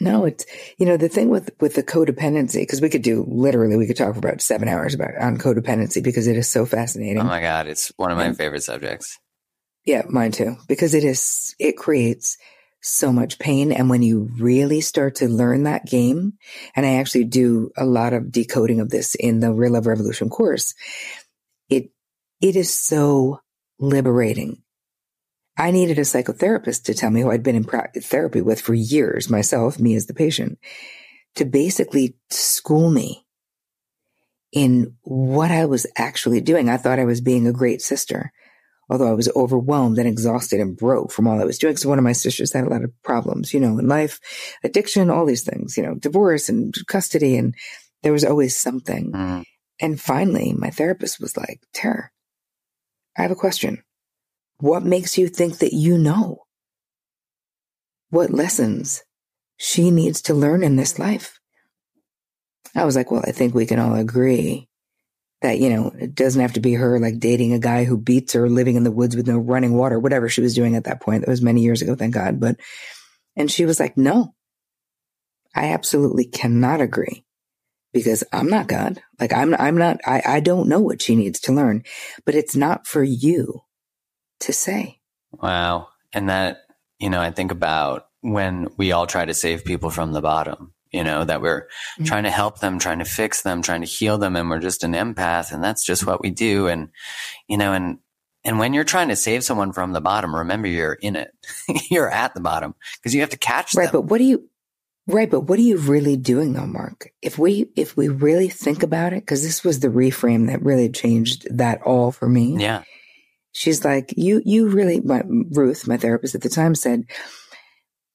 No, it's you know the thing with with the codependency because we could do literally we could talk for about seven hours about on codependency because it is so fascinating. Oh my god, it's one of my and, favorite subjects. Yeah, mine too. Because it is, it creates so much pain. And when you really start to learn that game, and I actually do a lot of decoding of this in the Real Love Revolution course, it, it is so liberating. I needed a psychotherapist to tell me who I'd been in therapy with for years, myself, me as the patient, to basically school me in what I was actually doing. I thought I was being a great sister although I was overwhelmed and exhausted and broke from all I was doing. So one of my sisters had a lot of problems, you know, in life, addiction, all these things, you know, divorce and custody. And there was always something. Mm. And finally, my therapist was like, Terri, I have a question. What makes you think that you know? What lessons she needs to learn in this life? I was like, well, I think we can all agree that, you know, it doesn't have to be her like dating a guy who beats her, living in the woods with no running water, whatever she was doing at that point. That was many years ago, thank God. But, and she was like, no, I absolutely cannot agree because I'm not God. Like I'm, I'm not, I, I don't know what she needs to learn, but it's not for you to say. Wow. And that, you know, I think about when we all try to save people from the bottom you know, that we're mm-hmm. trying to help them, trying to fix them, trying to heal them. And we're just an empath. And that's just what we do. And, you know, and, and when you're trying to save someone from the bottom, remember you're in it. you're at the bottom because you have to catch right, them. But what do you, right. But what are you really doing though, Mark? If we, if we really think about it, cause this was the reframe that really changed that all for me. Yeah. She's like, you, you really, my, Ruth, my therapist at the time said,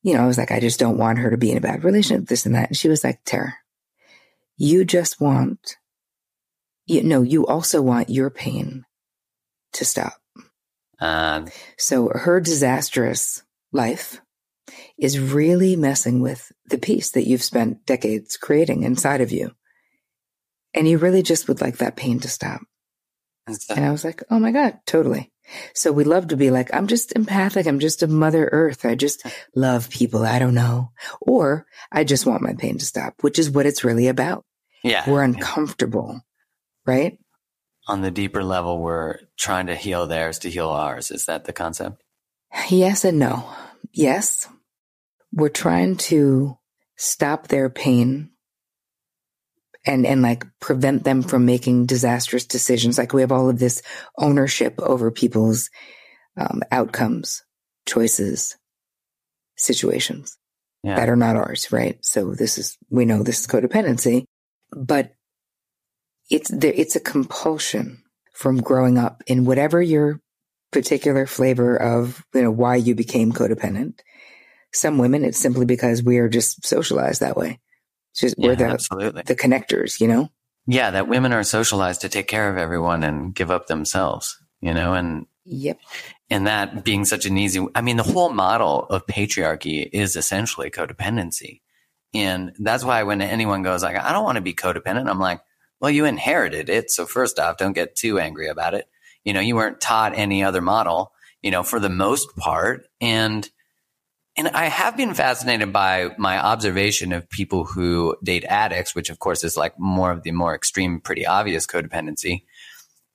you know, I was like, I just don't want her to be in a bad relationship, this and that. And she was like, Terri, you just want, you know, you also want your pain to stop. Um, so her disastrous life is really messing with the peace that you've spent decades creating inside of you. And you really just would like that pain to stop. And I was like, oh my God, totally. So we love to be like, I'm just empathic. I'm just a mother earth. I just love people. I don't know. Or I just want my pain to stop, which is what it's really about. Yeah. We're uncomfortable, right? On the deeper level, we're trying to heal theirs to heal ours. Is that the concept? Yes and no. Yes. We're trying to stop their pain and, and like prevent them from making disastrous decisions. Like we have all of this ownership over people's um, outcomes, choices, situations yeah. that are not ours, right? So this is, we know this is codependency, but it's there, it's a compulsion from growing up in whatever your particular flavor of, you know, why you became codependent. Some women, it's simply because we are just socialized that way. Just yeah, we're the, absolutely. the connectors, you know? Yeah, that women are socialized to take care of everyone and give up themselves, you know, and Yep. And that being such an easy, I mean, the whole model of patriarchy is essentially codependency. And that's why when anyone goes like, I don't want to be codependent, I'm like, well, you inherited it. So first off, don't get too angry about it. You know, you weren't taught any other model, you know, for the most part. And, and I have been fascinated by my observation of people who date addicts, which of course is like more of the more extreme, pretty obvious codependency.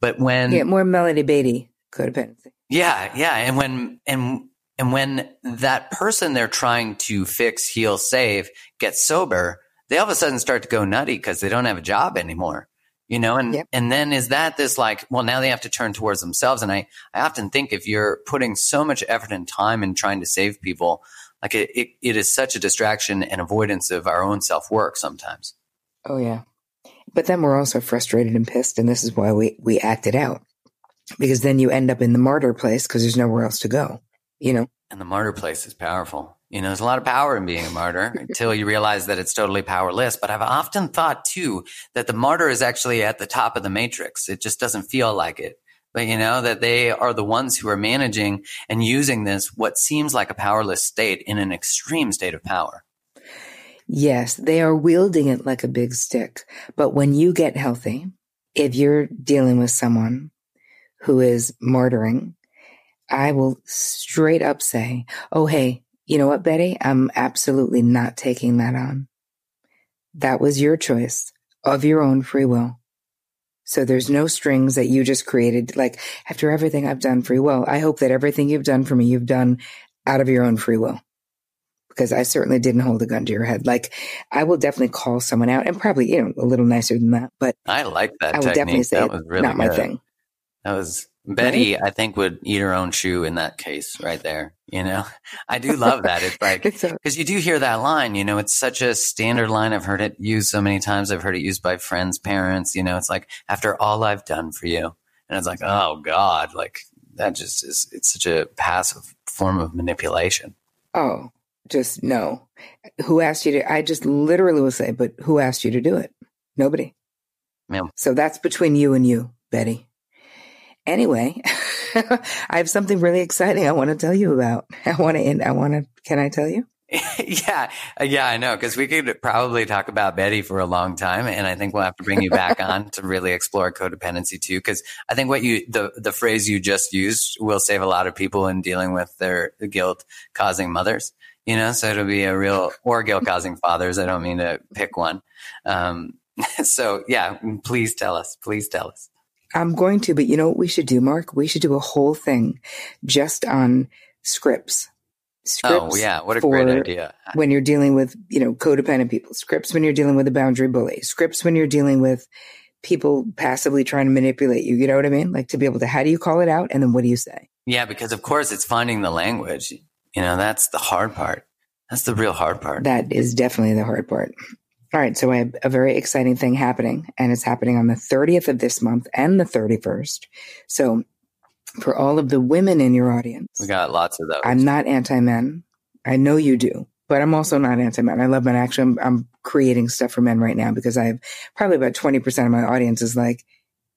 But when yeah, more Melody Beattie codependency. Yeah, yeah, and when and and when that person they're trying to fix, heal, save gets sober, they all of a sudden start to go nutty because they don't have a job anymore. You know, and yep. and then is that this like, well, now they have to turn towards themselves. And I, I often think if you're putting so much effort and time in trying to save people, like it, it, it is such a distraction and avoidance of our own self work sometimes. Oh yeah. But then we're also frustrated and pissed, and this is why we, we act it out because then you end up in the martyr place because there's nowhere else to go, you know? And the martyr place is powerful. You know, there's a lot of power in being a martyr until you realize that it's totally powerless. But I've often thought too that the martyr is actually at the top of the matrix. It just doesn't feel like it. But you know, that they are the ones who are managing and using this, what seems like a powerless state in an extreme state of power. Yes, they are wielding it like a big stick. But when you get healthy, if you're dealing with someone who is martyring, I will straight up say, Oh, hey, you know what, Betty? I'm absolutely not taking that on. That was your choice of your own free will. So there's no strings that you just created. Like after everything I've done free will, I hope that everything you've done for me, you've done out of your own free will. Because I certainly didn't hold a gun to your head. Like I will definitely call someone out and probably, you know, a little nicer than that. But I like that. I will technique. definitely say that was really not good. my thing. That was Betty, right? I think would eat her own shoe in that case right there. You know, I do love that. It's like, because you do hear that line, you know, it's such a standard line. I've heard it used so many times. I've heard it used by friends, parents, you know, it's like, after all I've done for you. And it's like, oh God, like that just is, it's such a passive form of manipulation. Oh, just no. Who asked you to, I just literally will say, but who asked you to do it? Nobody. Yeah. So that's between you and you, Betty. Anyway, I have something really exciting I want to tell you about. I want to end. I want to, can I tell you? yeah, yeah, I know. Because we could probably talk about Betty for a long time, and I think we'll have to bring you back on to really explore codependency too. Because I think what you the the phrase you just used will save a lot of people in dealing with their guilt causing mothers. You know, so it'll be a real or guilt causing fathers. I don't mean to pick one. Um, so yeah, please tell us. Please tell us. I'm going to, but you know what we should do, Mark? We should do a whole thing just on scripts. Oh, scripts oh yeah, what a great idea! When you're dealing with you know codependent people, scripts when you're dealing with a boundary bully, scripts when you're dealing with people passively trying to manipulate you. You know what I mean? Like to be able to, how do you call it out, and then what do you say? Yeah, because of course it's finding the language. You know, that's the hard part. That's the real hard part. That is definitely the hard part. All right, so I have a very exciting thing happening, and it's happening on the 30th of this month and the 31st. So, for all of the women in your audience, we got lots of those. I'm not anti men. I know you do, but I'm also not anti men. I love men. Actually, I'm, I'm creating stuff for men right now because I have probably about 20% of my audience is like,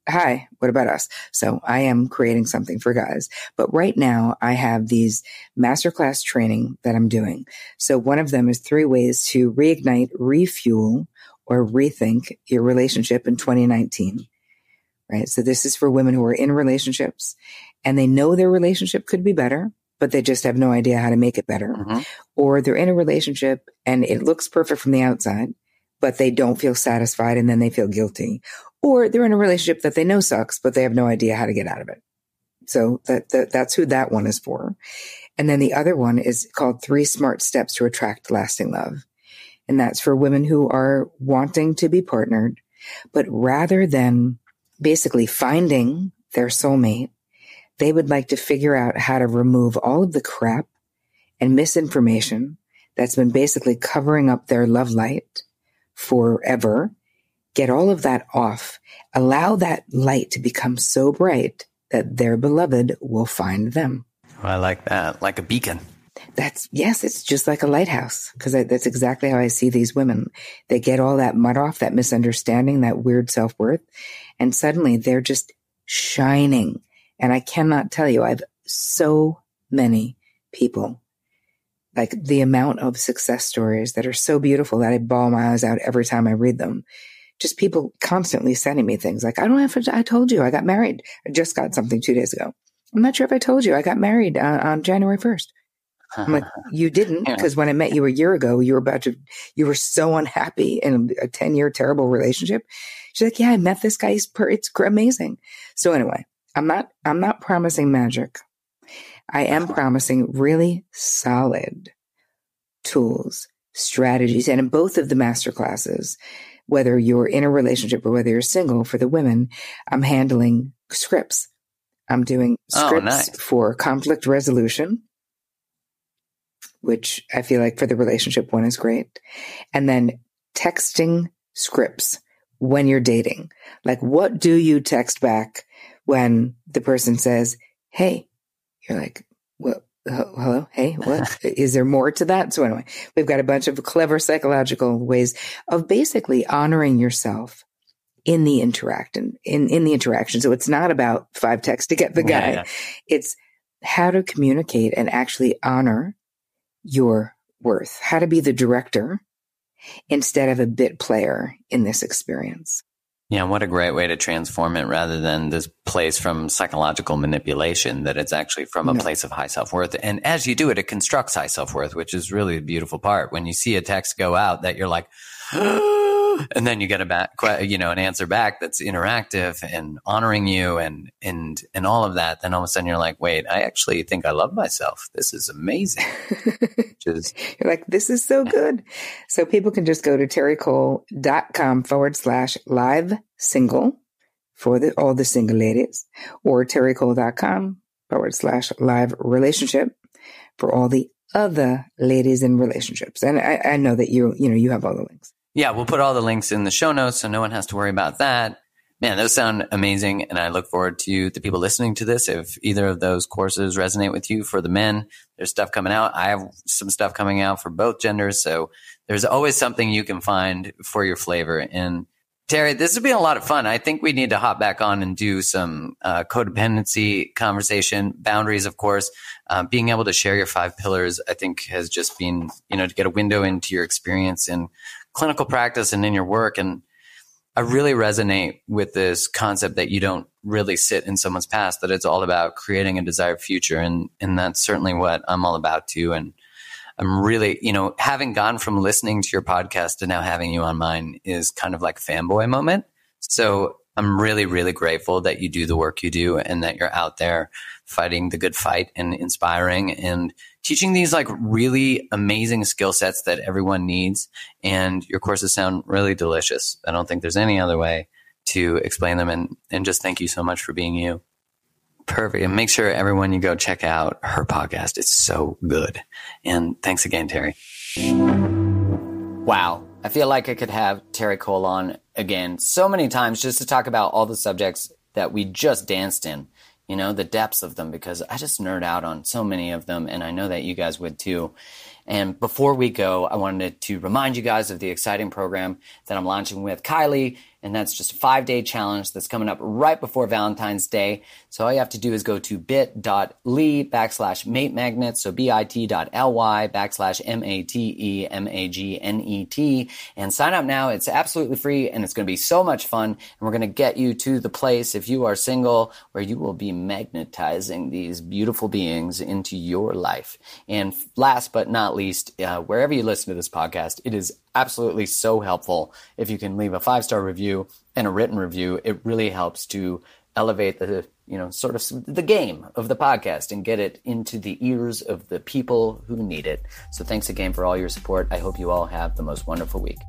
hi, what about us? So I am creating something for guys. But right now I have these masterclass training that I'm doing. So one of them is three ways to reignite, refuel, or rethink your relationship in 2019. Right. So this is for women who are in relationships and they know their relationship could be better, but they just have no idea how to make it better. Mm-hmm. Or they're in a relationship and it looks perfect from the outside, but they don't feel satisfied and then they feel guilty or they're in a relationship that they know sucks, but they have no idea how to get out of it. So that, that that's who that one is for. And then the other one is called Three Smart Steps to Attract Lasting Love. And that's for women who are wanting to be partnered. But rather than basically finding their soulmate, they would like to figure out how to remove all of the crap and misinformation that's been basically covering up their love light forever. Get all of that off. Allow that light to become so bright that their beloved will find them. I like that, like a beacon. That's yes, it's just like a lighthouse because that's exactly how I see these women. They get all that mud off, that misunderstanding, that weird self worth, and suddenly they're just shining. And I cannot tell you, I've so many people, like the amount of success stories that are so beautiful that I bawl my eyes out every time I read them. Just people constantly sending me things like, I don't have to, I told you I got married. I just got something two days ago. I'm not sure if I told you I got married uh, on January 1st. I'm like, you didn't, because when I met you a year ago, you were about to, you were so unhappy in a 10 year terrible relationship. She's like, yeah, I met this guy. He's per- it's amazing. So anyway, I'm not, I'm not promising magic. I am promising really solid tools, strategies. And in both of the master classes, whether you're in a relationship or whether you're single for the women, I'm handling scripts. I'm doing oh, scripts oh, nice. for conflict resolution which I feel like for the relationship one is great. And then texting scripts when you're dating. Like, what do you text back when the person says, Hey, you're like, well, hello, hey, what is there more to that? So anyway, we've got a bunch of clever psychological ways of basically honoring yourself in the interaction, in, in the interaction. So it's not about five texts to get the guy. Yeah, yeah. It's how to communicate and actually honor your worth, how to be the director instead of a bit player in this experience. Yeah, what a great way to transform it rather than this place from psychological manipulation, that it's actually from a no. place of high self worth. And as you do it, it constructs high self worth, which is really the beautiful part. When you see a text go out that you're like, oh, and then you get a back, you know, an answer back that's interactive and honoring you and, and, and all of that. Then all of a sudden you're like, wait, I actually think I love myself. This is amazing. is, you're like, this is so good. So people can just go to terricole.com forward slash live single for the, all the single ladies or terricole.com forward slash live relationship for all the other ladies in relationships. And I, I know that you, you know, you have all the links. Yeah, we'll put all the links in the show notes so no one has to worry about that. Man, those sound amazing. And I look forward to the people listening to this. If either of those courses resonate with you for the men, there's stuff coming out. I have some stuff coming out for both genders. So there's always something you can find for your flavor. And Terri, this has been a lot of fun. I think we need to hop back on and do some uh, codependency conversation, boundaries, of course. Uh, being able to share your five pillars, I think, has just been, you know, to get a window into your experience and clinical practice and in your work. And I really resonate with this concept that you don't really sit in someone's past, that it's all about creating a desired future. And, and that's certainly what I'm all about too. And I'm really, you know, having gone from listening to your podcast to now having you on mine is kind of like fanboy moment. So I'm really, really grateful that you do the work you do and that you're out there fighting the good fight and inspiring and teaching these like really amazing skill sets that everyone needs. And your courses sound really delicious. I don't think there's any other way to explain them. And, and just thank you so much for being you. Perfect. And make sure everyone you go check out her podcast. It's so good. And thanks again, Terri. Wow. I feel like I could have Terri Cole on again so many times just to talk about all the subjects that we just danced in you know, the depths of them because I just nerd out on so many of them and I know that you guys would too. And before we go, I wanted to remind you guys of the exciting program that I'm launching with Kylie and that's just a five day challenge that's coming up right before Valentine's Day. So all you have to do is go to bit.ly backslash mate magnet. So bit.ly backslash M-A-T-E-M-A-G-N-E-T and sign up now. It's absolutely free and it's going to be so much fun. And we're going to get you to the place if you are single where you will be magnetizing these beautiful beings into your life. And last but not least, uh, wherever you listen to this podcast, it is absolutely so helpful if you can leave a five star review and a written review. It really helps to elevate the you know sort of the game of the podcast and get it into the ears of the people who need it. So thanks again for all your support. I hope you all have the most wonderful week.